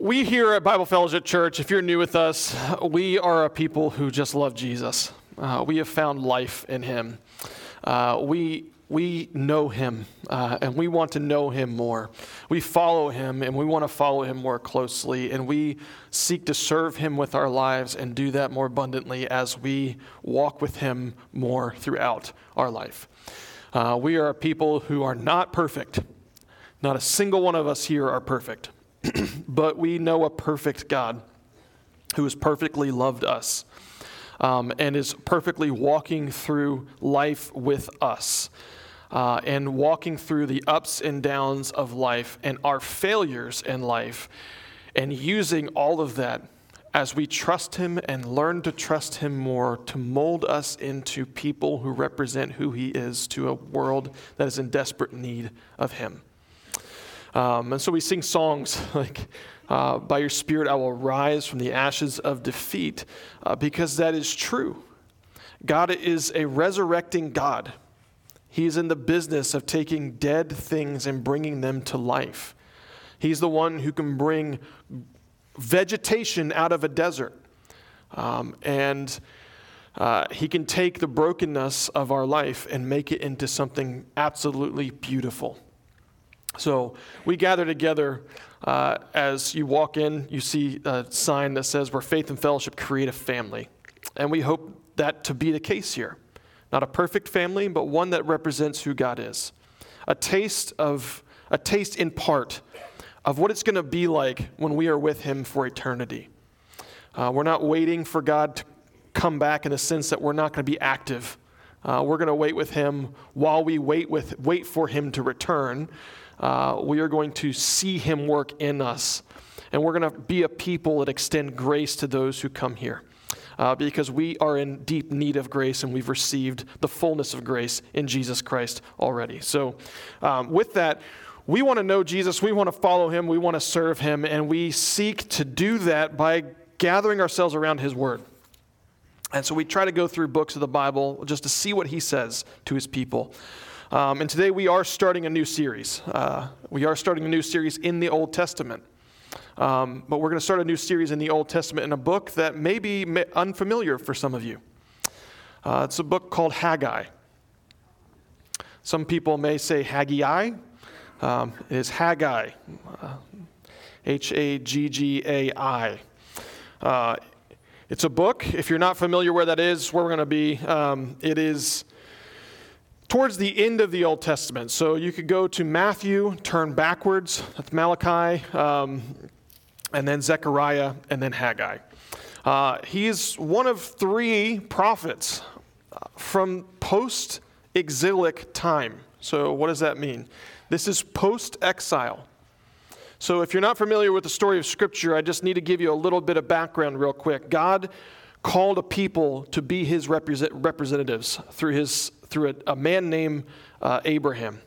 we here at Bible Fellowship Church, if you're new with us, we are a people who just love Jesus. Uh, we have found life in him. Uh, we, we know him uh, and we want to know him more. We follow him and we want to follow him more closely, and we seek to serve him with our lives and do that more abundantly as we walk with him more throughout our life. Uh, we are a people who are not perfect. Not a single one of us here are perfect. but we know a perfect God who has perfectly loved us um, and is perfectly walking through life with us. Uh, and walking through the ups and downs of life and our failures in life, and using all of that as we trust Him and learn to trust Him more to mold us into people who represent who He is to a world that is in desperate need of Him. Um, and so we sing songs like, uh, By your Spirit I will rise from the ashes of defeat, uh, because that is true. God is a resurrecting God. He is in the business of taking dead things and bringing them to life. He's the one who can bring vegetation out of a desert. Um, and uh, he can take the brokenness of our life and make it into something absolutely beautiful. So we gather together. Uh, as you walk in, you see a sign that says, Where faith and fellowship create a family. And we hope that to be the case here. Not a perfect family, but one that represents who God is. A taste of, a taste in part of what it's going to be like when we are with Him for eternity. Uh, we're not waiting for God to come back in the sense that we're not going to be active. Uh, we're going to wait with Him while we wait, with, wait for Him to return uh, we are going to see Him work in us. And we're going to be a people that extend grace to those who come here. Uh, because we are in deep need of grace and we've received the fullness of grace in Jesus Christ already. So, um, with that, we want to know Jesus, we want to follow him, we want to serve him, and we seek to do that by gathering ourselves around his word. And so we try to go through books of the Bible just to see what he says to his people. Um, and today we are starting a new series. Uh, we are starting a new series in the Old Testament. Um, but we're going to start a new series in the Old Testament in a book that may be unfamiliar for some of you. Uh, it's a book called Haggai. Some people may say Haggai. Um, it is Haggai, uh, H A G G A I. Uh, it's a book. If you're not familiar where that is, where we're going to be, um, it is towards the end of the Old Testament. So you could go to Matthew, turn backwards, that's Malachi, um, and then Zechariah, and then Haggai. Uh, he's one of three prophets uh, from post exilic time. So, what does that mean? This is post exile. So, if you're not familiar with the story of Scripture, I just need to give you a little bit of background real quick. God called a people to be his represent- representatives through his through a, a man named uh, Abraham.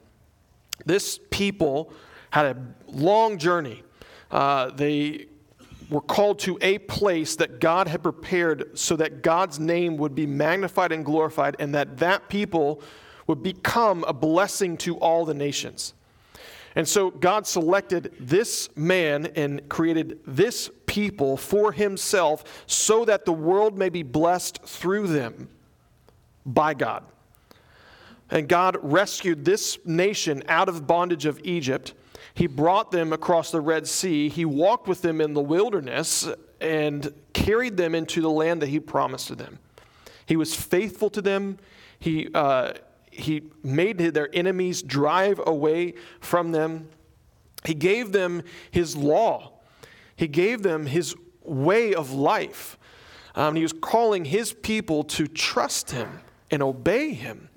This people had a long journey. Uh, they were called to a place that God had prepared so that God's name would be magnified and glorified, and that that people would become a blessing to all the nations. And so God selected this man and created this people for himself so that the world may be blessed through them by God. And God rescued this nation out of bondage of Egypt. He brought them across the Red Sea. He walked with them in the wilderness and carried them into the land that He promised to them. He was faithful to them. He, uh, he made their enemies drive away from them. He gave them His law, He gave them His way of life. Um, he was calling His people to trust Him and obey Him.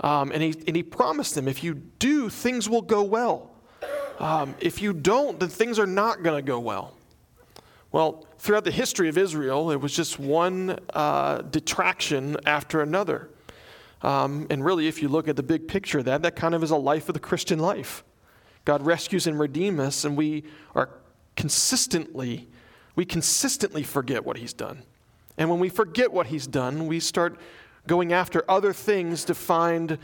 Um, and, he, and he promised them, if you do, things will go well. Um, if you don't, then things are not going to go well. Well, throughout the history of Israel, it was just one uh, detraction after another. Um, and really, if you look at the big picture of that, that kind of is a life of the Christian life. God rescues and redeems us, and we are consistently, we consistently forget what He's done. And when we forget what He's done, we start going after other things to find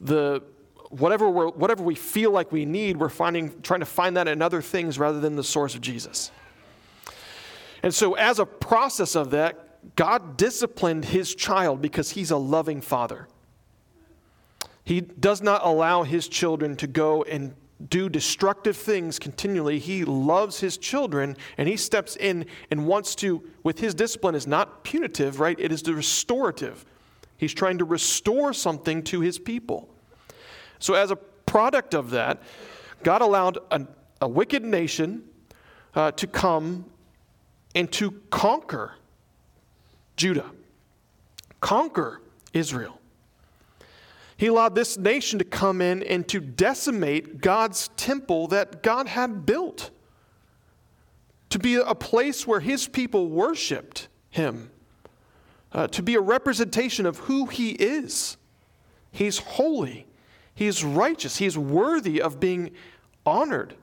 the whatever, we're, whatever we feel like we need, we're finding, trying to find that in other things rather than the source of Jesus. And so, as a process of that, God disciplined his child because he's a loving father. He does not allow his children to go and do destructive things continually. He loves his children and he steps in and wants to, with his discipline, is not punitive, right? It is the restorative. He's trying to restore something to his people. So, as a product of that, God allowed a, a wicked nation uh, to come and to conquer Judah, conquer Israel. He allowed this nation to come in and to decimate God's temple that God had built, to be a place where his people worshiped him, uh, to be a representation of who he is. He's holy, he is righteous, he is worthy of being honored.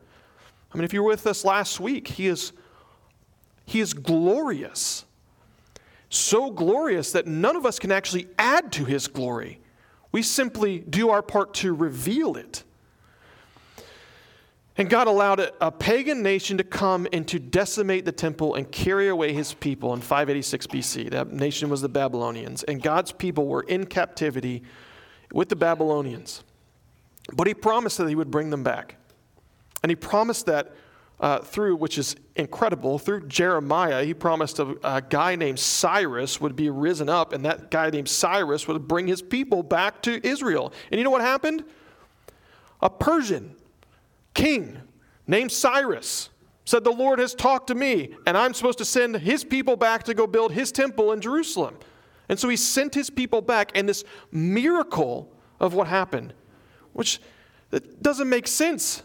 I mean, if you were with us last week, he is, he is glorious. So glorious that none of us can actually add to his glory. We simply do our part to reveal it. And God allowed a, pagan nation to come and to decimate the temple and carry away his people in 586 BC. That nation was the Babylonians. And God's people were in captivity with the Babylonians. But he promised that he would bring them back. And he promised that uh, through, which is incredible, through Jeremiah, he promised a, a, guy named Cyrus would be risen up, and that guy named Cyrus would bring his people back to Israel. And you know what happened? A Persian king named Cyrus said, The Lord has talked to me, and I'm supposed to send his people back to go build his temple in Jerusalem. And so he sent his people back, and this miracle of what happened, which doesn't make sense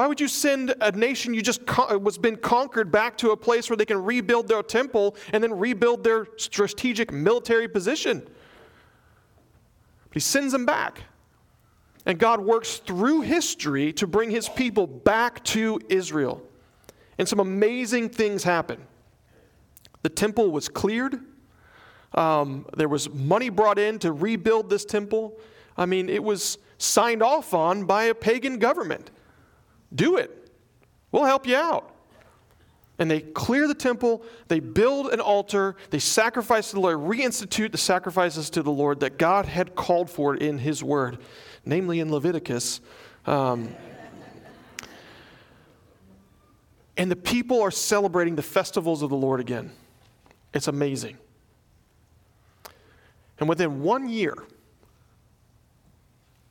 why would you send a nation you just con- was been conquered back to a place where they can rebuild their temple and then rebuild their strategic military position? But he sends them back. And God works through history to bring his people back to Israel. And some amazing things happen. The temple was cleared. Um, there was money brought in to rebuild this temple. I mean, it was signed off on by a pagan government. Do it. We'll help you out. And they clear the temple, they build an altar, they sacrifice to the Lord, reinstitute the sacrifices to the Lord that God had called for in His Word, namely in Leviticus. Um, and the people are celebrating the festivals of the Lord again. It's amazing. And within one year,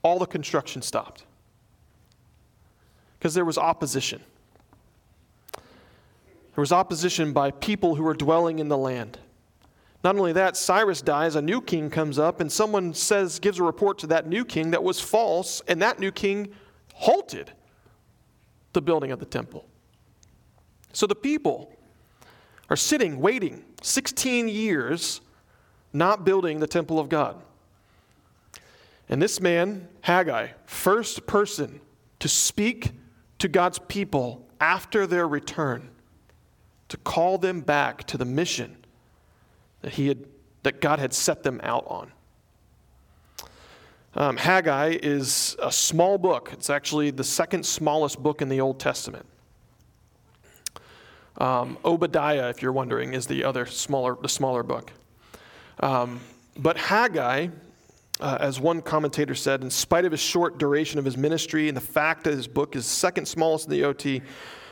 all the construction stopped because there was opposition. There was opposition by people who were dwelling in the land. Not only that, Cyrus dies, a new king comes up, and someone says, gives a report to that new king that was false, and that new king halted the building of the temple. So the people are sitting, waiting 16 years, not building the temple of God. And this man, Haggai, first person to speak to God's people after their return to call them back to the mission that, he had, that God had set them out on. Um, Haggai is a small book. It's actually the second smallest book in the Old Testament. Um, Obadiah, if you're wondering, is the other smaller, the smaller book. Um, but Haggai uh, as one commentator said, in spite of his short duration of his ministry and the fact that his book is second smallest in the OT,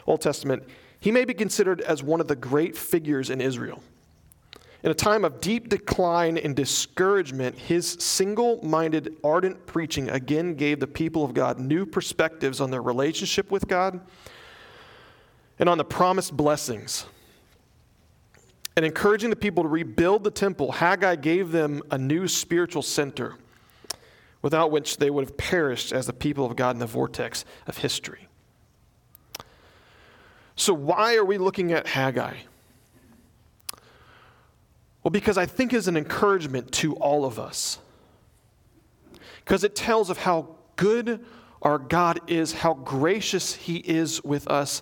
Old Testament, he may be considered as one of the great figures in Israel. In a time of deep decline and discouragement, his single minded, ardent preaching again gave the people of God new perspectives on their relationship with God and on the promised blessings and encouraging the people to rebuild the temple, Haggai gave them a new spiritual center without which they would have perished as the people of God in the vortex of history. So, why are we looking at Haggai? Well, because I think it's an encouragement to all of us. Because it tells of how good our God is, how gracious He is with us,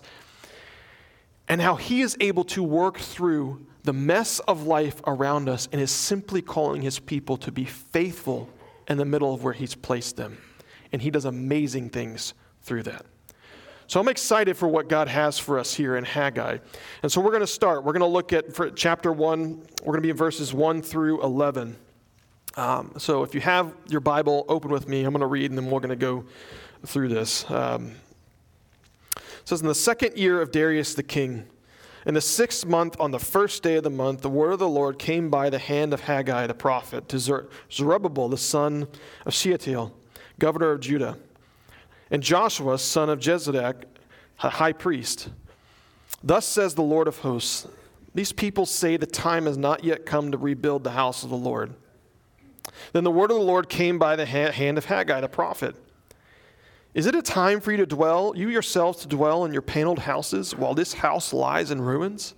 and how He is able to work through the mess of life around us and is simply calling his people to be faithful in the middle of where he's placed them and he does amazing things through that. So I'm excited for what God has for us here in Haggai. And so we're going to start. We're going to look at chapter 1. We're going to be in verses 1 through 11. Um, so if you have your Bible open with me, I'm going to read and then we're going to go through this. Um, it says, In the second year of Darius the king, in the sixth month, on the first day of the month, the word of the Lord came by the hand of Haggai the prophet to Zerubbabel, the son of Shealtiel, governor of Judah, and Joshua, son of Jehozadak, high priest. Thus says the Lord of hosts These people say the time has not yet come to rebuild the house of the Lord. Then the word of the Lord came by the hand of Haggai the prophet. Is it a time for you to dwell, you yourselves to dwell in your paneled houses, while this house lies in ruins?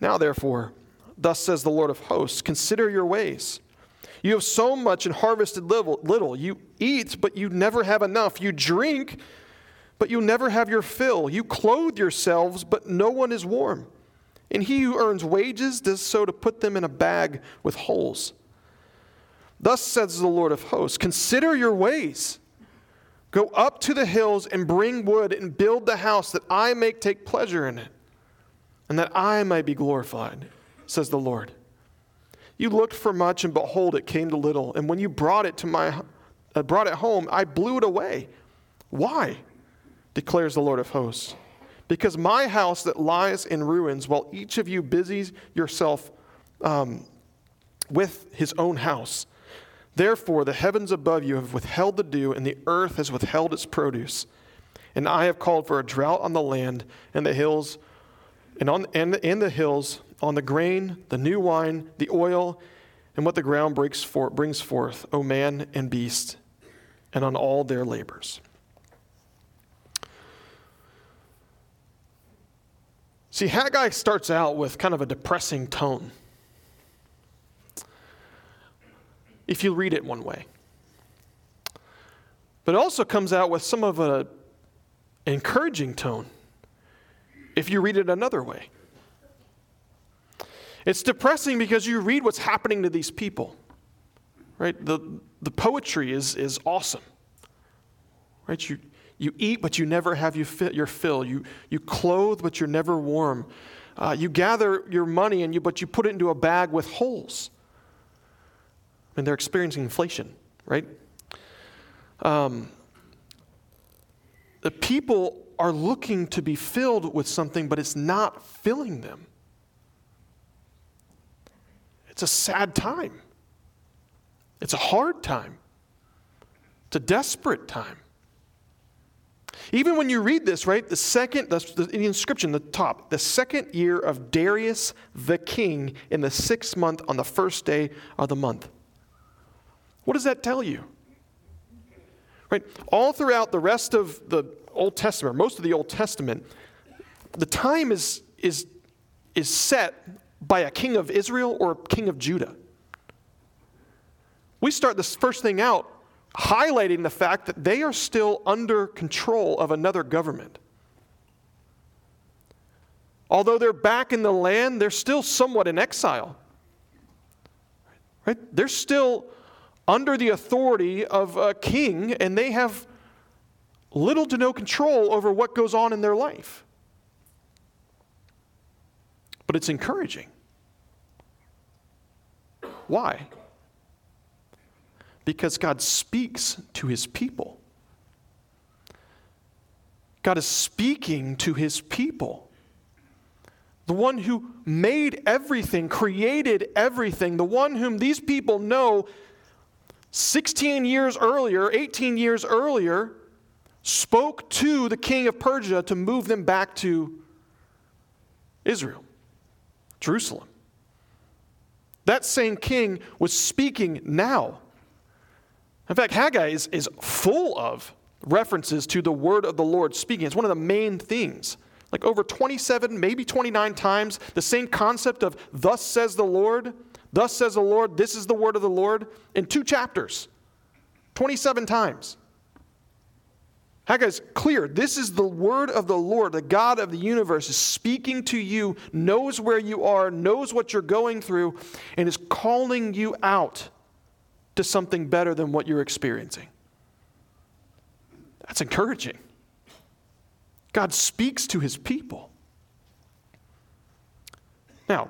Now, therefore, thus says the Lord of hosts, consider your ways. You have sown much and harvested little. You eat, but you never have enough. You drink, but you never have your fill. You clothe yourselves, but no one is warm. And he who earns wages does so to put them in a bag with holes. Thus says the Lord of hosts Consider your ways. Go up to the hills and bring wood and build the house that I may take pleasure in it and that I may be glorified, says the Lord. You looked for much and behold it came to little and when you brought it to my uh, brought it home I blew it away. Why? declares the Lord of hosts. Because my house that lies in ruins while each of you busies yourself um, with his own house Therefore, the heavens above you have withheld the dew, and the earth has withheld its produce. And I have called for a drought on the land and the hills, and on and in the hills, on the grain, the new wine, the oil, and what the ground for, brings forth, O man and beast, and on all their labors. See, Haggai starts out with kind of a depressing tone. if you read it one way. But it also comes out with some of an encouraging tone if you read it another way. It's depressing because you read what's happening to these people. Right? The, the poetry is, is awesome. Right? You, you eat, but you never have you fit your fill. You, you clothe, but you're never warm. Uh, you gather your money, and you, but you put it into a bag with holes and they're experiencing inflation, right? Um, the people are looking to be filled with something, but it's not filling them. It's a sad time. It's a hard time. It's a desperate time. Even when you read this, right, the second, the, the inscription, the top, the second year of Darius the king in the sixth month on the first day of the month. What does that tell you? Right? All throughout the rest of the Old Testament, most of the Old Testament, the time is, is, is set by a king of Israel or a king of Judah. We start this first thing out highlighting the fact that they are still under control of another government. Although they're back in the land, they're still somewhat in exile. Right? They're still under the authority of a king, and they have little to no control over what goes on in their life. But it's encouraging. Why? Because God speaks to his people. God is speaking to his people. The one who made everything, created everything, the one whom these people know 16 years earlier, 18 years earlier, spoke to the king of Persia to move them back to Israel, Jerusalem. That same king was speaking now. In fact, Haggai is, is full of references to the word of the Lord speaking. It's one of the main things. Like over 27, maybe 29 times, the same concept of, Thus says the Lord Thus says the Lord, this is the word of the Lord, in two chapters, 27 times. Haggai's clear. This is the word of the Lord. The God of the universe is speaking to you, knows where you are, knows what you're going through, and is calling you out to something better than what you're experiencing. That's encouraging. God speaks to his people. Now,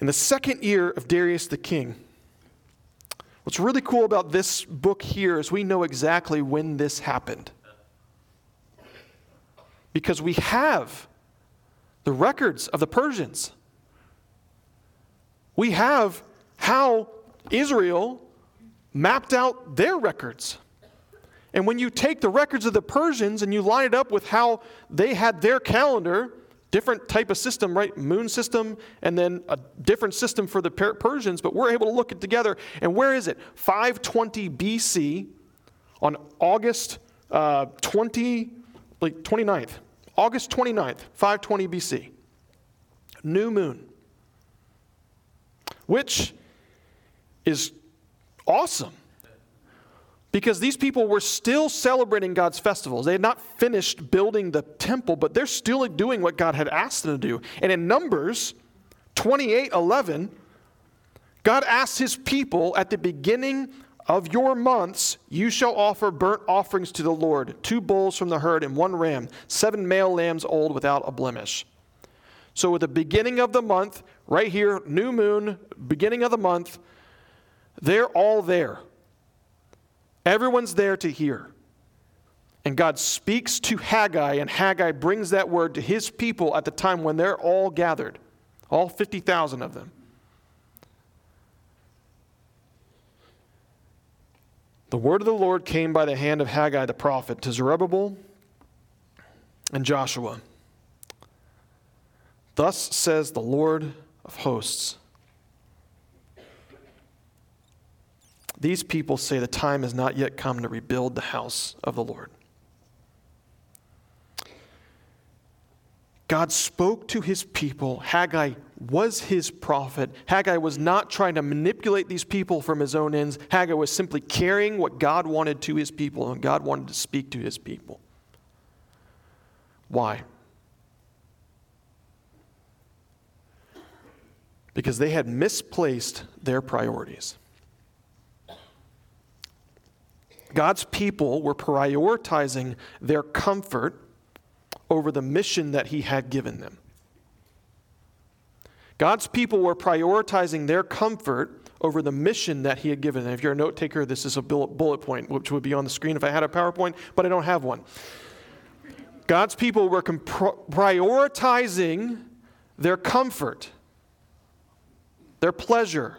in the second year of Darius the king, what's really cool about this book here is we know exactly when this happened. Because we have the records of the Persians. We have how Israel mapped out their records. And when you take the records of the Persians and you line it up with how they had their calendar, different type of system, right? Moon system, and then a different system for the Persians, but we're able to look it together. And where is it? 520 BC on August uh, 20, like 29th. August 29th, 520 BC. New moon. Which is awesome because these people were still celebrating God's festivals. They had not finished building the temple, but they're still doing what God had asked them to do. And in Numbers 28 11, God asks his people at the beginning of your months, you shall offer burnt offerings to the Lord two bulls from the herd and one ram, seven male lambs old without a blemish. So, at the beginning of the month, right here, new moon, beginning of the month, they're all there. Everyone's there to hear. And God speaks to Haggai, and Haggai brings that word to his people at the time when they're all gathered, all 50,000 of them. The word of the Lord came by the hand of Haggai the prophet to Zerubbabel and Joshua. Thus says the Lord of hosts These people say the time has not yet come to rebuild the house of the Lord. God spoke to his people. Haggai was his prophet. Haggai was not trying to manipulate these people from his own ends. Haggai was simply carrying what God wanted to his people, and God wanted to speak to his people. Why? Because they had misplaced their priorities. God's people were prioritizing their comfort over the mission that He had given them. God's people were prioritizing their comfort over the mission that He had given them. If you're a note taker, this is a bullet point, which would be on the screen if I had a PowerPoint, but I don't have one. God's people were comp- prioritizing their comfort, their pleasure,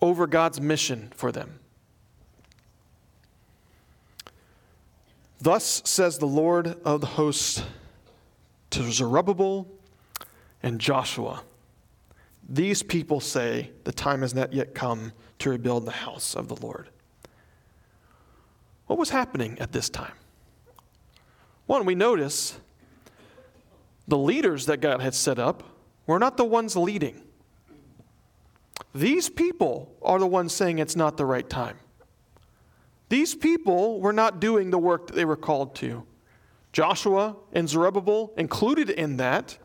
over God's mission for them. Thus says the Lord of the hosts to Zerubbabel and Joshua These people say the time has not yet come to rebuild the house of the Lord. What was happening at this time? One, we notice the leaders that God had set up were not the ones leading. These people are the ones saying it's not the right time. These people were not doing the work that they were called to. Joshua and Zerubbabel included in that.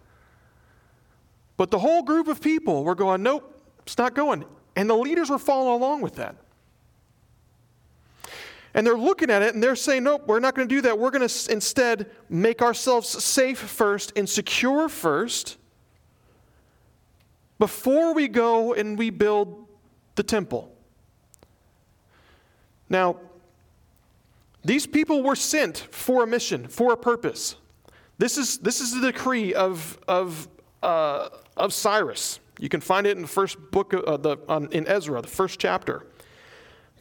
But the whole group of people were going, nope, it's not going. And the leaders were following along with that. And they're looking at it and they're saying, nope, we're not going to do that. We're going to instead make ourselves safe first and secure first before we go and we build the temple. Now, these people were sent for a mission, for a purpose. This is, this is the decree of, of, uh, of Cyrus. You can find it in the first book uh, the, in Ezra, the first chapter.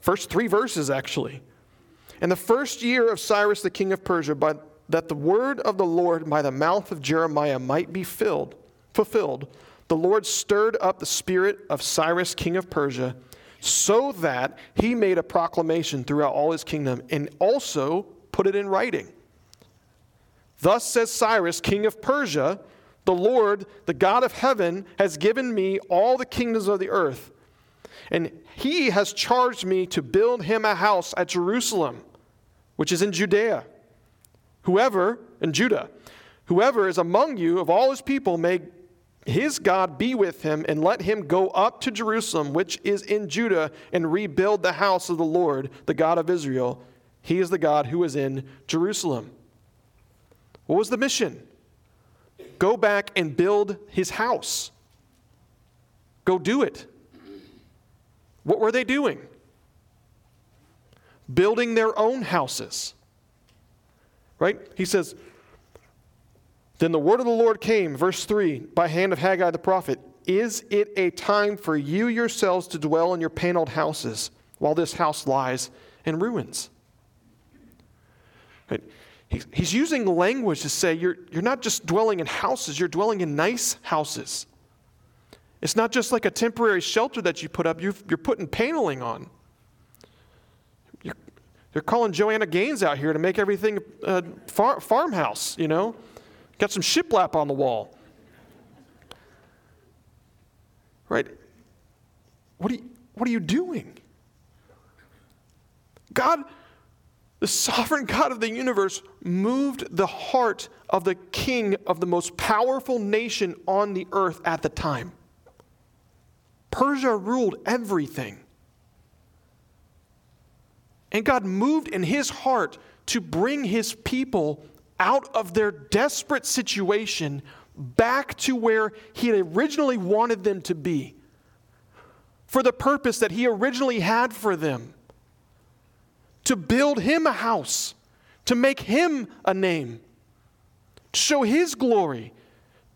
First three verses, actually. In the first year of Cyrus, the king of Persia, by, that the word of the Lord by the mouth of Jeremiah might be filled, fulfilled, the Lord stirred up the spirit of Cyrus, king of Persia so that he made a proclamation throughout all his kingdom and also put it in writing. Thus says Cyrus, king of Persia, the Lord, the God of heaven, has given me all the kingdoms of the earth. And he has charged me to build him a house at Jerusalem, which is in Judea. Whoever, in Judah, whoever is among you of all his people may his God be with him, and let him go up to Jerusalem, which is in Judah, and rebuild the house of the Lord, the God of Israel, He is the God who is in Jerusalem. What was the mission? Go back and build his house. Go do it. What were they doing? Building their own houses. Right? He says, Then the word of the Lord came, verse 3, by hand of Haggai the prophet Is it a time for you yourselves to dwell in your paneled houses while this house lies in ruins? Right? He's using language to say you're, you're not just dwelling in houses, you're dwelling in nice houses. It's not just like a temporary shelter that you put up, you are putting paneling on. You're, they're calling Joanna Gaines out here to make everything a far, farmhouse, you know? Got some shiplap on the wall. Right? What are you, what are you doing? God, the sovereign God of the universe, moved the heart of the king of the most powerful nation on the earth at the time. Persia ruled everything. And God moved in his heart to bring his people out of their desperate situation back to where he had originally wanted them to be for the purpose that he originally had for them to build him a house, to make him a name, to show his glory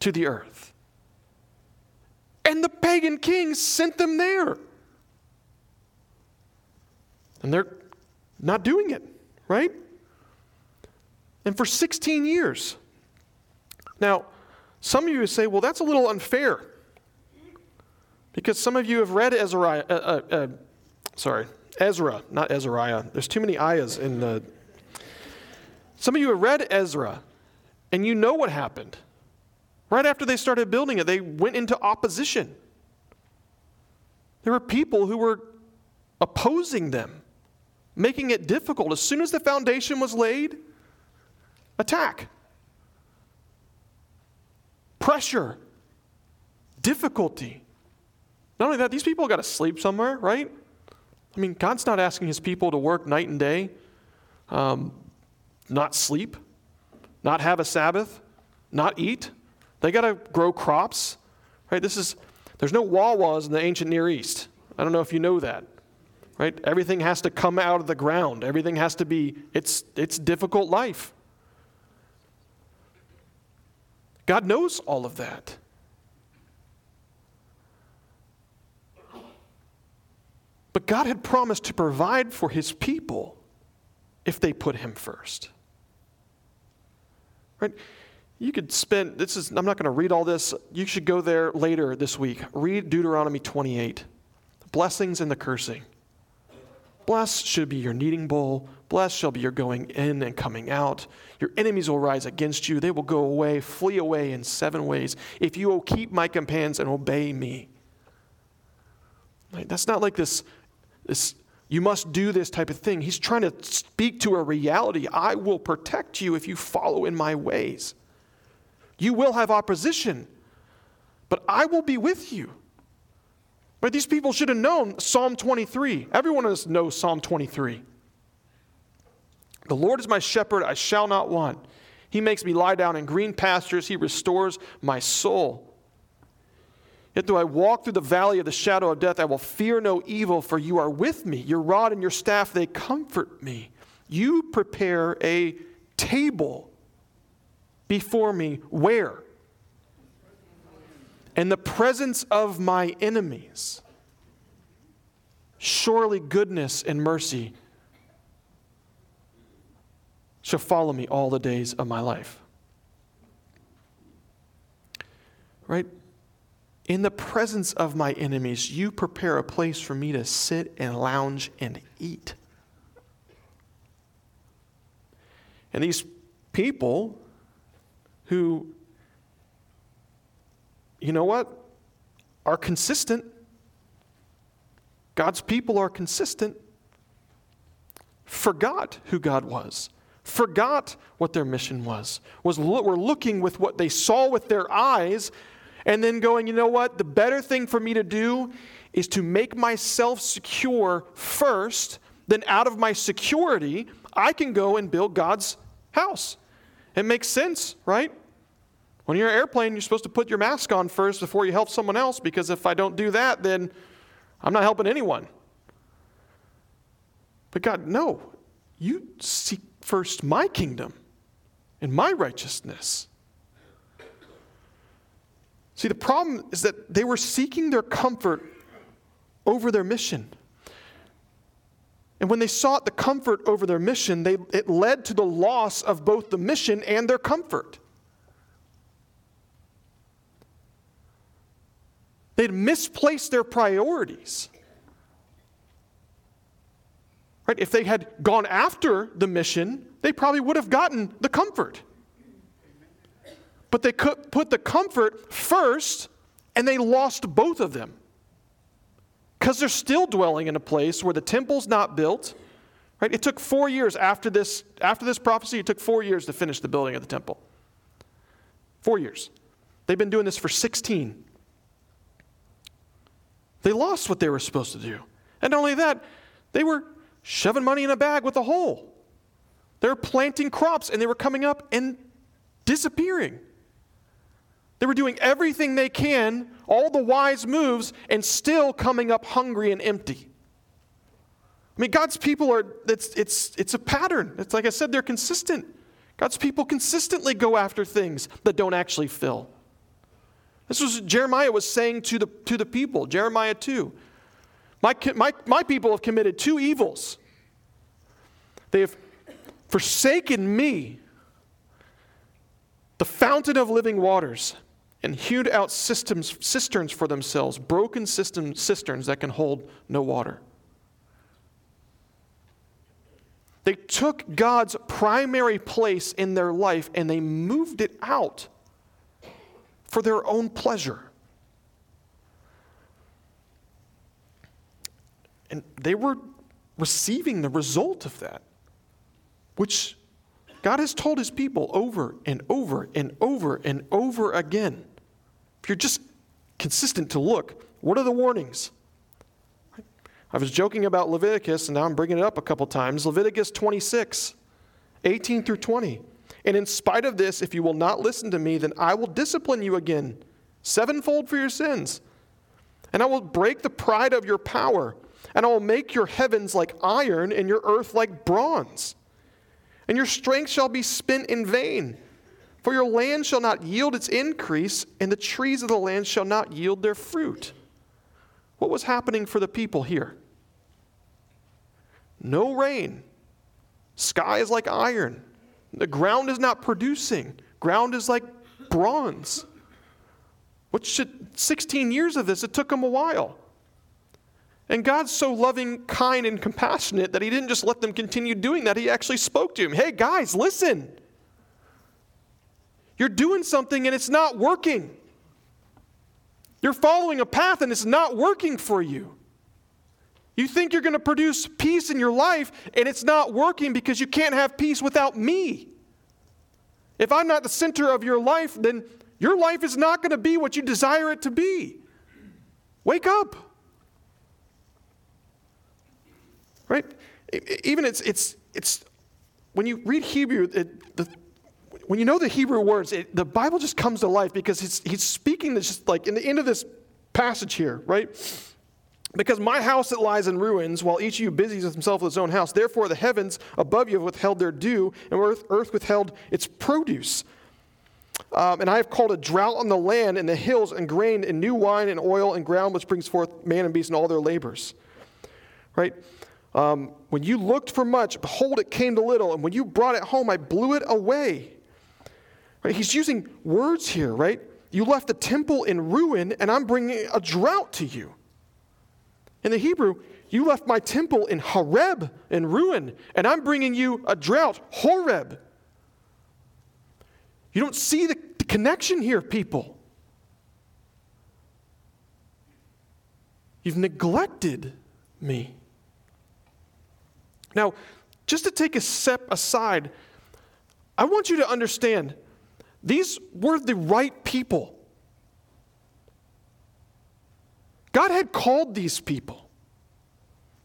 to the earth. And the pagan kings sent them there. And they're not doing it, right? And for 16 years. Now, some of you say, well, that's a little unfair. Because some of you have read Ezra, uh, uh, uh, sorry, Ezra, not Ezariah. There's too many ayahs in the. Some of you have read Ezra, and you know what happened. Right after they started building it, they went into opposition. There were people who were opposing them, making it difficult. As soon as the foundation was laid, attack, pressure, difficulty. Not only that, these people got to sleep somewhere, right? I mean, God's not asking his people to work night and day, um, not sleep, not have a Sabbath, not eat. They got to grow crops, right? This is, there's no Wawas in the ancient Near East. I don't know if you know that, right? Everything has to come out of the ground. Everything has to be, it's, it's difficult life. God knows all of that. But God had promised to provide for his people if they put him first. Right? You could spend, this is, I'm not going to read all this. You should go there later this week. Read Deuteronomy 28 the blessings and the cursing. Blessed should be your kneading bowl. Blessed shall be your going in and coming out. Your enemies will rise against you. They will go away, flee away in seven ways. If you will keep my commands and obey me. Right? That's not like this, this you must do this type of thing. He's trying to speak to a reality. I will protect you if you follow in my ways. You will have opposition, but I will be with you. But these people should have known Psalm 23. Everyone knows Psalm 23. The Lord is my shepherd, I shall not want. He makes me lie down in green pastures, He restores my soul. Yet though I walk through the valley of the shadow of death, I will fear no evil, for you are with me. Your rod and your staff, they comfort me. You prepare a table before me. Where? In the presence of my enemies. Surely goodness and mercy shall follow me all the days of my life. Right? In the presence of my enemies, you prepare a place for me to sit and lounge and eat. And these people who, you know what, are consistent, God's people are consistent, forgot who God was forgot what their mission was was we were looking with what they saw with their eyes and then going, you know what? The better thing for me to do is to make myself secure first. Then, out of my security, I can go and build God's house. It makes sense, right? When you're an airplane, you're supposed to put your mask on first before you help someone else because if I don't do that, then I'm not helping anyone. But God, no, you seek first my kingdom and my righteousness. See, the problem is that they were seeking their comfort over their mission. And when they sought the comfort over their mission, they, it led to the loss of both the mission and their comfort. They'd misplaced their priorities. Right? If they had gone after the mission, they probably would have gotten the comfort. But they put the comfort first, and they lost both of them. Because they're still dwelling in a place where the temple's not built. Right? It took four years after this, after this prophecy, it took four years to finish the building of the temple. Four years. They've been doing this for 16. They lost what they were supposed to do. And not only that, they were shoving money in a bag with a hole. They were planting crops and they were coming up and disappearing. They were doing everything they can, all the wise moves, and still coming up hungry and empty. I mean, God's people are, it's, it's, it's a pattern. It's like I said, they're consistent. God's people consistently go after things that don't actually fill. This was Jeremiah was saying to the, to the people, Jeremiah 2. My, my, my people have committed two evils. They have forsaken me, the fountain of living waters, and hewed out systems, cisterns for themselves, broken system, cisterns that can hold no water. They took God's primary place in their life and they moved it out for their own pleasure. And they were receiving the result of that, which God has told his people over and over and over and over again. If you're just consistent to look, what are the warnings? I was joking about Leviticus, and now I'm bringing it up a couple times. Leviticus 26, 18 through 20. And in spite of this, if you will not listen to me, then I will discipline you again, sevenfold for your sins. And I will break the pride of your power, and I will make your heavens like iron and your earth like bronze. And your strength shall be spent in vain. For your land shall not yield its increase, and the trees of the land shall not yield their fruit. What was happening for the people here? No rain. Sky is like iron. The ground is not producing. Ground is like bronze. What should 16 years of this? It took them a while. And God's so loving, kind, and compassionate that He didn't just let them continue doing that. He actually spoke to him. Hey, guys, listen. You're doing something and it's not working. You're following a path and it's not working for you. You think you're going to produce peace in your life, and it's not working because you can't have peace without me. If I'm not the center of your life, then your life is not going to be what you desire it to be. Wake up. Right? Even it's, it's, it's when you read Hebrew, it, the, when you know the Hebrew words, it, the Bible just comes to life because he's, he's speaking this just like in the end of this passage here, right? Because my house that lies in ruins, while each of you busies himself with his own house. Therefore, the heavens above you have withheld their dew, and earth, earth withheld its produce. Um, and I have called a drought on the land and the hills, and grain and new wine and oil and ground which brings forth man and beast and all their labors. Right? Um, when you looked for much, behold, it came to little. And when you brought it home, I blew it away. Right? He's using words here, right? You left the temple in ruin, and I'm bringing a drought to you. In the Hebrew, you left my temple in Horeb, in ruin, and I'm bringing you a drought, Horeb. You don't see the, the connection here, people. You've neglected me. Now, just to take a step aside, I want you to understand these were the right people. God had called these people.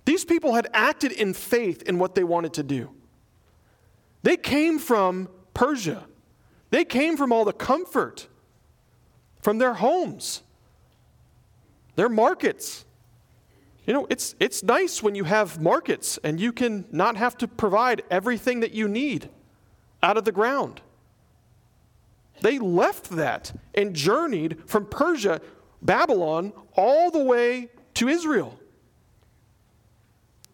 These people had acted in faith in what they wanted to do. They came from Persia. They came from all the comfort from their homes, their markets. You know, it's, it's nice when you have markets and you can not have to provide everything that you need out of the ground. They left that and journeyed from Persia, Babylon, all the way to Israel.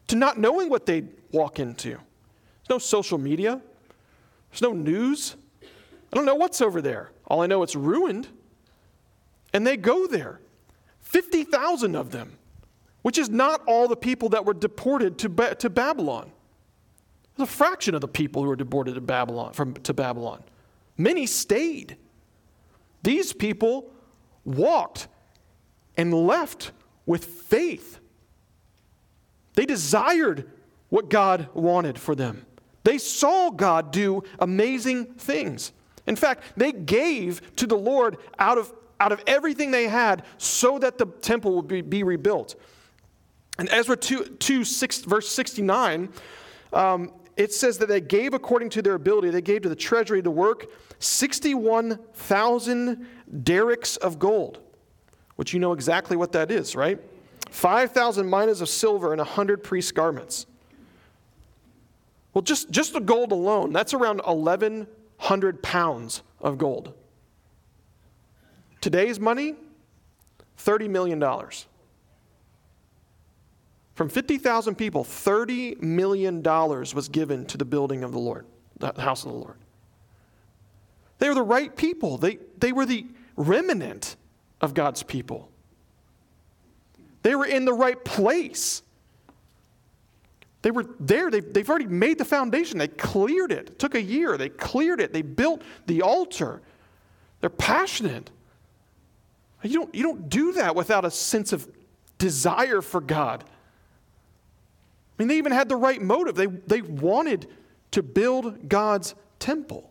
To not knowing what they'd walk into. There's no social media, there's no news. I don't know what's over there. All I know it's ruined. And they go there. 50,000 of them, which is not all the people that were deported to, ba- to Babylon. It's a fraction of the people who were deported to Babylon, from, to Babylon. Many stayed. These people walked and left with faith. They desired what God wanted for them. They saw God do amazing things. In fact, they gave to the Lord out of, out of everything they had so that the temple would be, be rebuilt. And Ezra 2, 2 6, verse 69, um, it says that they gave according to their ability. They gave to the treasury to work 61,000 darics of gold, which you know exactly what that is, right? 5,000 minas of silver and 100 priest garments. Well, just, just the gold alone, that's around 1,100 pounds of gold. Today's money, $30 million. From 50,000 people, $30 million was given to the building of the Lord, the house of the Lord. They were the right people, they, they were the remnant of God's people. They were in the right place. They were there. They've, they've already made the foundation. They cleared it. It took a year. They cleared it. They built the altar. They're passionate. You don't, you don't do that without a sense of desire for God. I mean, they even had the right motive. They, they wanted to build God's temple.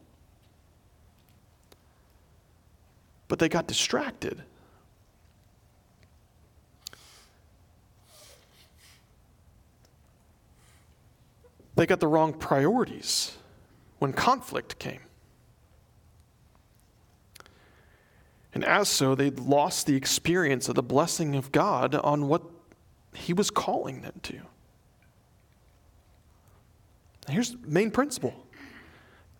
But they got distracted. They got the wrong priorities when conflict came. And as so, they lost the experience of the blessing of God on what He was calling them to. Here's the main principle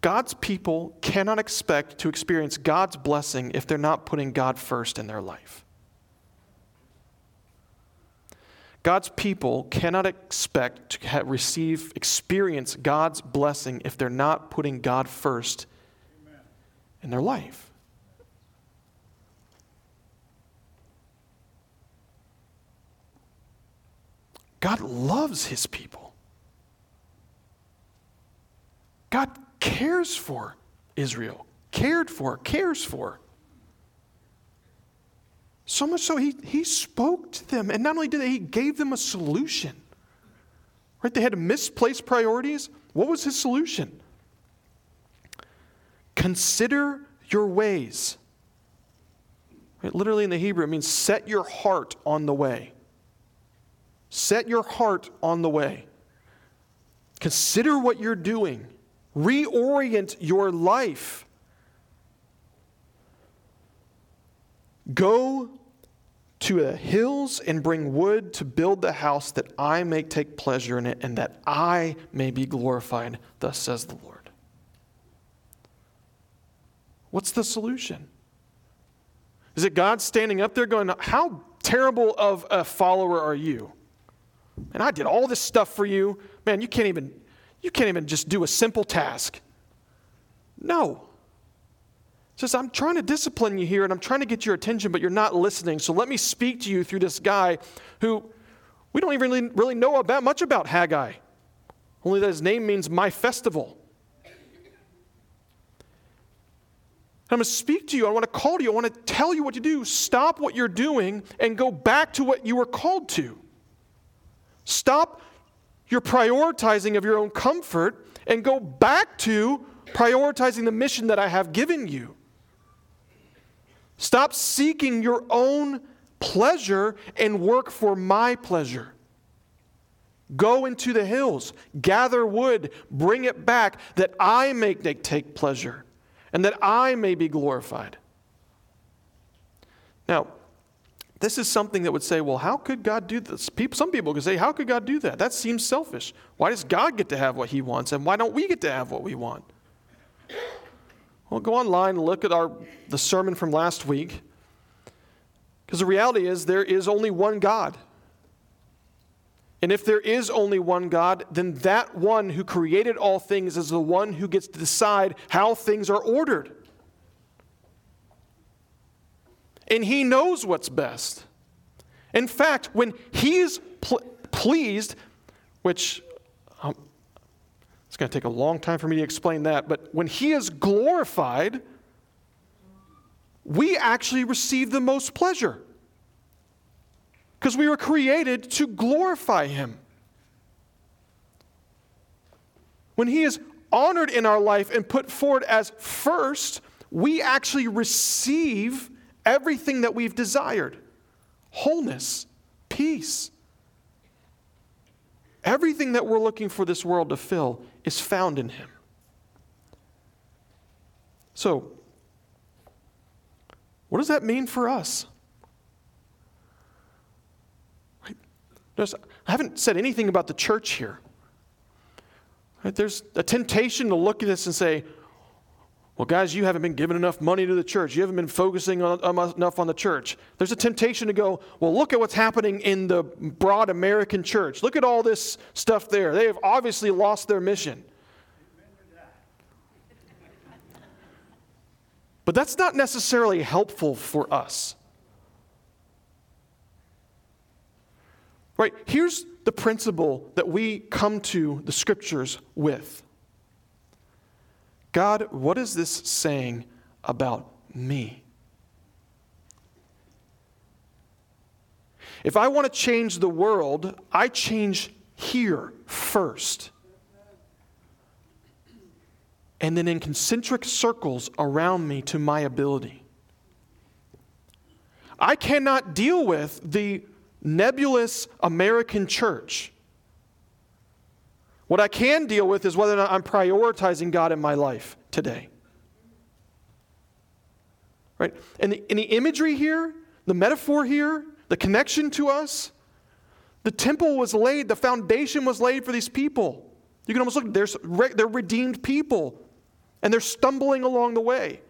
God's people cannot expect to experience God's blessing if they're not putting God first in their life. God's people cannot expect to have, receive, experience God's blessing if they're not putting God first in their life. God loves his people. God cares for Israel, cared for, cares for. So much so, he, he spoke to them. And not only did he, he gave them a solution. Right? They had misplaced priorities. What was his solution? Consider your ways. Right? Literally in the Hebrew, it means set your heart on the way. Set your heart on the way. Consider what you're doing. Reorient your life. Go to the hills and bring wood to build the house that I may take pleasure in it and that I may be glorified, thus says the Lord. What's the solution? Is it God standing up there going, How terrible of a follower are you? And I did all this stuff for you. Man, you can't even you can't even just do a simple task. No says, I'm trying to discipline you here and I'm trying to get your attention, but you're not listening. So let me speak to you through this guy who we don't even really, really know about much about Haggai, only that his name means my festival. I'm going to speak to you. I want to call to you. I want to tell you what to do. Stop what you're doing and go back to what you were called to. Stop your prioritizing of your own comfort and go back to prioritizing the mission that I have given you. Stop seeking your own pleasure and work for my pleasure. Go into the hills, gather wood, bring it back, that I may take pleasure, and that I may be glorified. Now, this is something that would say, well, how could God do this? People, some people could say, how could God do that? That seems selfish. Why does God get to have what he wants, and why don't we get to have what we want? Well, go online and look at our, the sermon from last week. Because the reality is, there is only one God. And if there is only one God, then that one who created all things is the one who gets to decide how things are ordered. And he knows what's best. In fact, when he is pl- pleased, which um, it's going to take a long time for me to explain that, but when he is glorified, we actually receive the most pleasure because we were created to glorify Him. When He is honored in our life and put forward as first, we actually receive everything that we've desired wholeness, peace. Everything that we're looking for this world to fill is found in Him. So, what does that mean for us? I haven't said anything about the church here. There's a temptation to look at this and say, well, guys, you haven't been giving enough money to the church. You haven't been focusing on, um, enough on the church. There's a temptation to go, well, look at what's happening in the broad American church. Look at all this stuff there. They have obviously lost their mission. But that's not necessarily helpful for us. Right? Here's the principle that we come to the scriptures with God, what is this saying about me? If I want to change the world, I change here first. And then in concentric circles around me to my ability. I cannot deal with the nebulous American church. What I can deal with is whether or not I'm prioritizing God in my life today. Right? And the, and the imagery here, the metaphor here, the connection to us, the temple was laid, the foundation was laid for these people. You can almost look, they're, they're redeemed people, and they're stumbling along the way.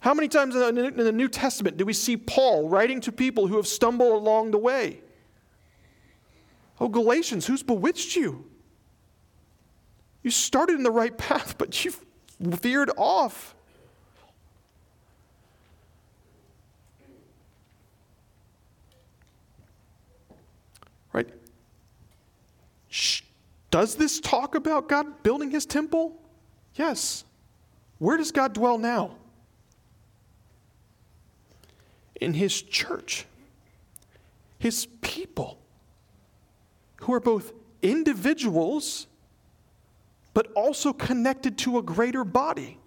How many times in the New Testament do we see Paul writing to people who have stumbled along the way? Oh, Galatians, who's bewitched you? You started in the right path, but you veered off. Right? Shh. Does this talk about God building his temple? Yes. Where does God dwell now? in his church, his people, who are both individuals but also connected to a greater body.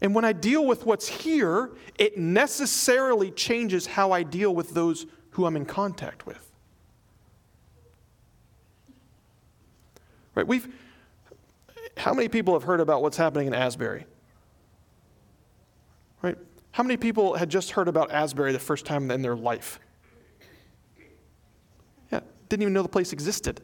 And when I deal with what's here, it necessarily changes how I deal with those who I'm in contact with. Right? We've how many people have heard about what's happening in Asbury? Right? How many people had just heard about Asbury the first time in their life? Didn't even know the place existed.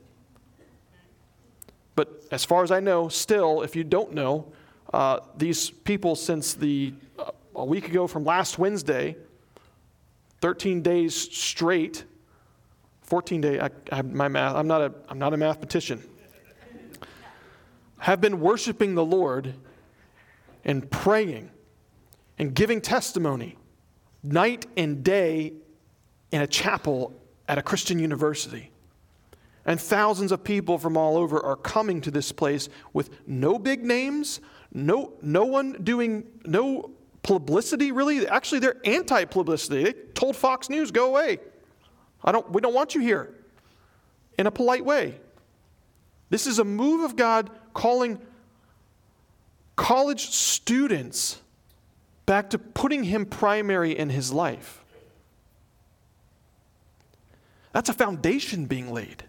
But as far as I know, still, if you don't know, uh, these people since the uh, a week ago from last Wednesday, 13 days straight, 14 days. I, I my math. I'm not a I'm not a mathematician. Have been worshiping the Lord and praying and giving testimony night and day in a chapel at a Christian university. And thousands of people from all over are coming to this place with no big names, no, no one doing, no publicity really. Actually, they're anti publicity. They told Fox News, go away. I don't, we don't want you here in a polite way. This is a move of God calling college students back to putting Him primary in his life. That's a foundation being laid.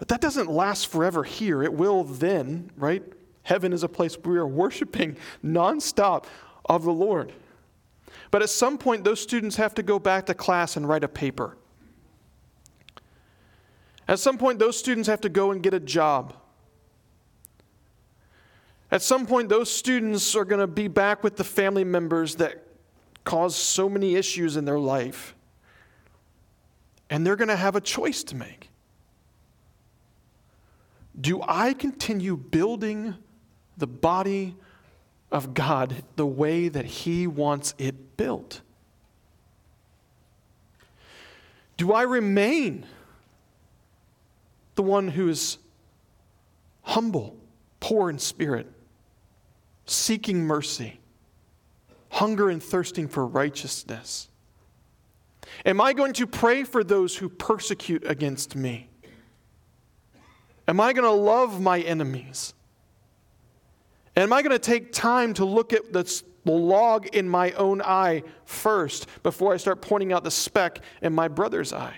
But that doesn't last forever here. It will then, right? Heaven is a place where we are worshiping nonstop of the Lord. But at some point, those students have to go back to class and write a paper. At some point, those students have to go and get a job. At some point, those students are going to be back with the family members that caused so many issues in their life. And they're going to have a choice to make. Do I continue building the body of God the way that He wants it built? Do I remain the one who is humble, poor in spirit, seeking mercy, hunger and thirsting for righteousness? Am I going to pray for those who persecute against me? Am I going to love my enemies? Am I going to take time to look at the, the log in my own eye first before I start pointing out the speck in my brother's eye?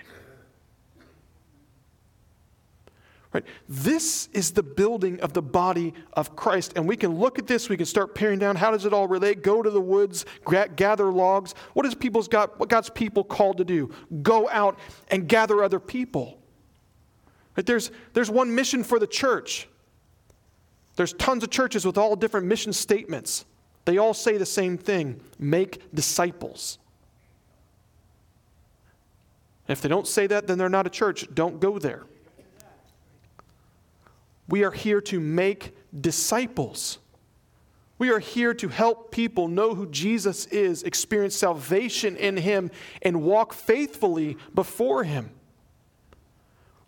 Right? This is the building of the body of Christ. And we can look at this, we can start paring down how does it all relate? Go to the woods, gather logs. What is people's God, what God's people called to do? Go out and gather other people. Right? There's, there's one mission for the church. There's tons of churches with all different mission statements. They all say the same thing make disciples. If they don't say that, then they're not a church. Don't go there. We are here to make disciples. We are here to help people know who Jesus is, experience salvation in Him, and walk faithfully before Him.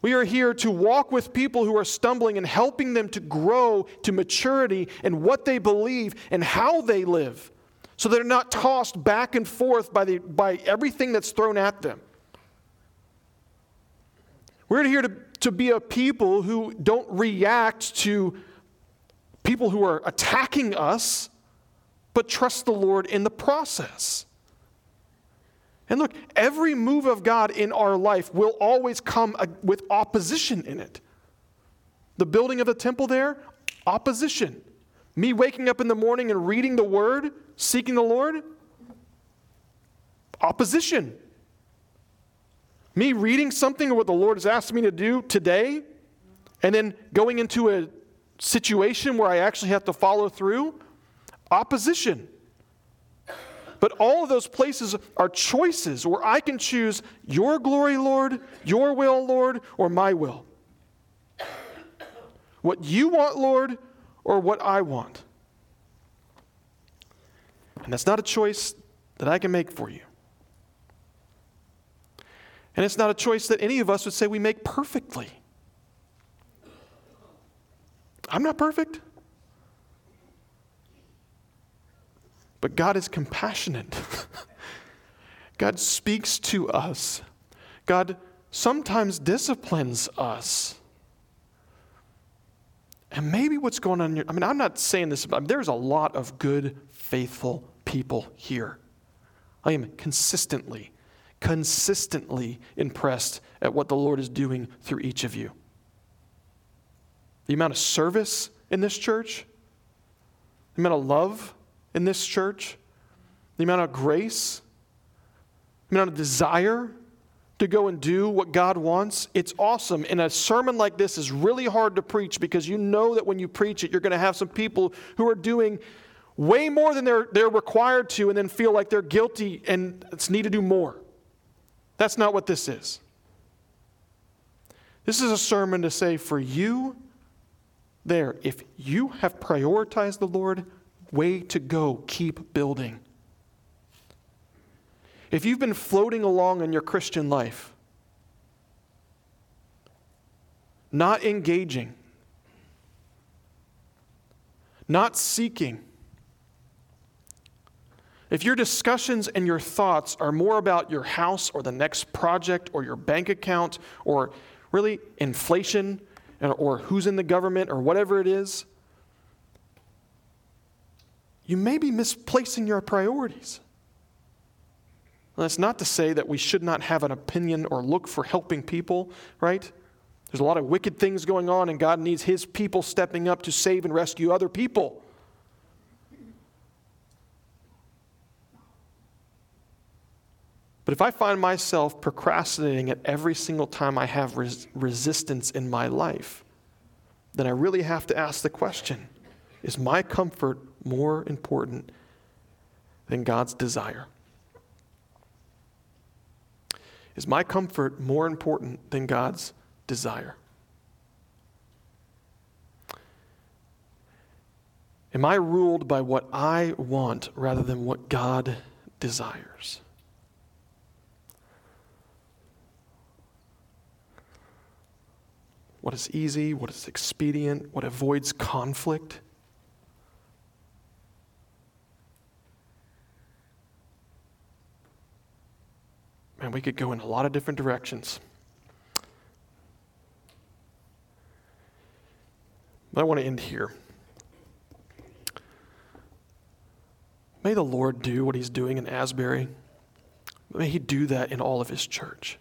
We are here to walk with people who are stumbling and helping them to grow to maturity in what they believe and how they live so they're not tossed back and forth by, the, by everything that's thrown at them. We're here to to be a people who don't react to people who are attacking us, but trust the Lord in the process. And look, every move of God in our life will always come uh, with opposition in it. The building of the temple there, opposition. Me waking up in the morning and reading the word, seeking the Lord, opposition. Me reading something or what the Lord has asked me to do today, and then going into a situation where I actually have to follow through, opposition. But all of those places are choices where I can choose your glory, Lord, your will, Lord, or my will. What you want, Lord, or what I want. And that's not a choice that I can make for you. And it's not a choice that any of us would say we make perfectly. I'm not perfect. But God is compassionate. God speaks to us. God sometimes disciplines us. And maybe what's going on here, I mean, I'm not saying this, but there's a lot of good, faithful people here. I am consistently consistently impressed at what the Lord is doing through each of you. The amount of service in this church, the amount of love in this church, the amount of grace, the amount of desire to go and do what God wants. It's awesome. And a sermon like this is really hard to preach because you know that when you preach it, you're going to have some people who are doing way more than they're, they're required to and then feel like they're guilty and need to do more. That's not what this is. This is a sermon to say for you there, if you have prioritized the Lord, way to go, keep building. If you've been floating along in your Christian life, not engaging, not seeking, if your discussions and your thoughts are more about your house or the next project or your bank account or really inflation or who's in the government or whatever it is, you may be misplacing your priorities. That's not to say that we should not have an opinion or look for helping people, right? There's a lot of wicked things going on, and God needs His people stepping up to save and rescue other people. But if I find myself procrastinating at every single time I have res- resistance in my life, then I really have to ask the question is my comfort more important than God's desire? Is my comfort more important than God's desire? Am I ruled by what I want rather than what God desires? What is easy, what is expedient, what avoids conflict? Man, we could go in a lot of different directions. But I want to end here. May the Lord do what He's doing in Asbury. May He do that in all of His church.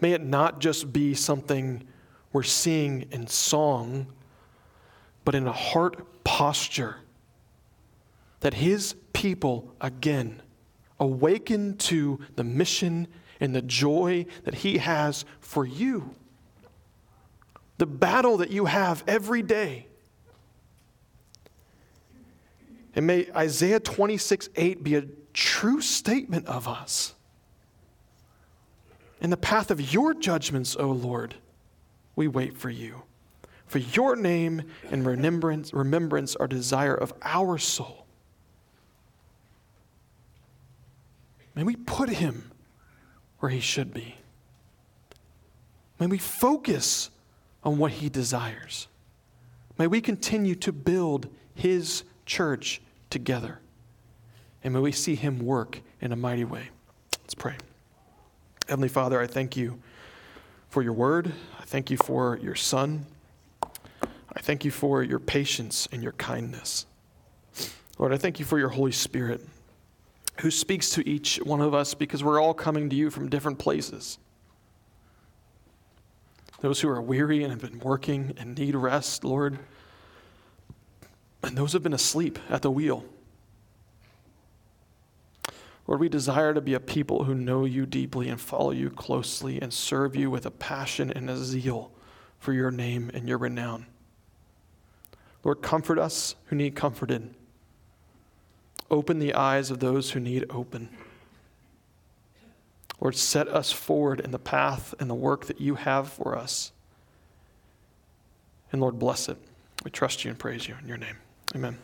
May it not just be something we're seeing in song, but in a heart posture that His people again awaken to the mission and the joy that He has for you the battle that you have every day. And may Isaiah 26 8 be a true statement of us. In the path of your judgments, O Lord, we wait for you. For your name and remembrance, remembrance are desire of our soul. May we put him where he should be. May we focus on what He desires. May we continue to build His church together. And may we see Him work in a mighty way. Let's pray. Heavenly Father, I thank you for your word. I thank you for your Son. I thank you for your patience and your kindness. Lord, I thank you for your Holy Spirit who speaks to each one of us because we're all coming to you from different places those who are weary and have been working and need rest, Lord, and those who have been asleep at the wheel. Lord, we desire to be a people who know you deeply and follow you closely and serve you with a passion and a zeal for your name and your renown. Lord, comfort us who need comforted. Open the eyes of those who need open. Lord, set us forward in the path and the work that you have for us. And Lord, bless it. We trust you and praise you in your name. Amen.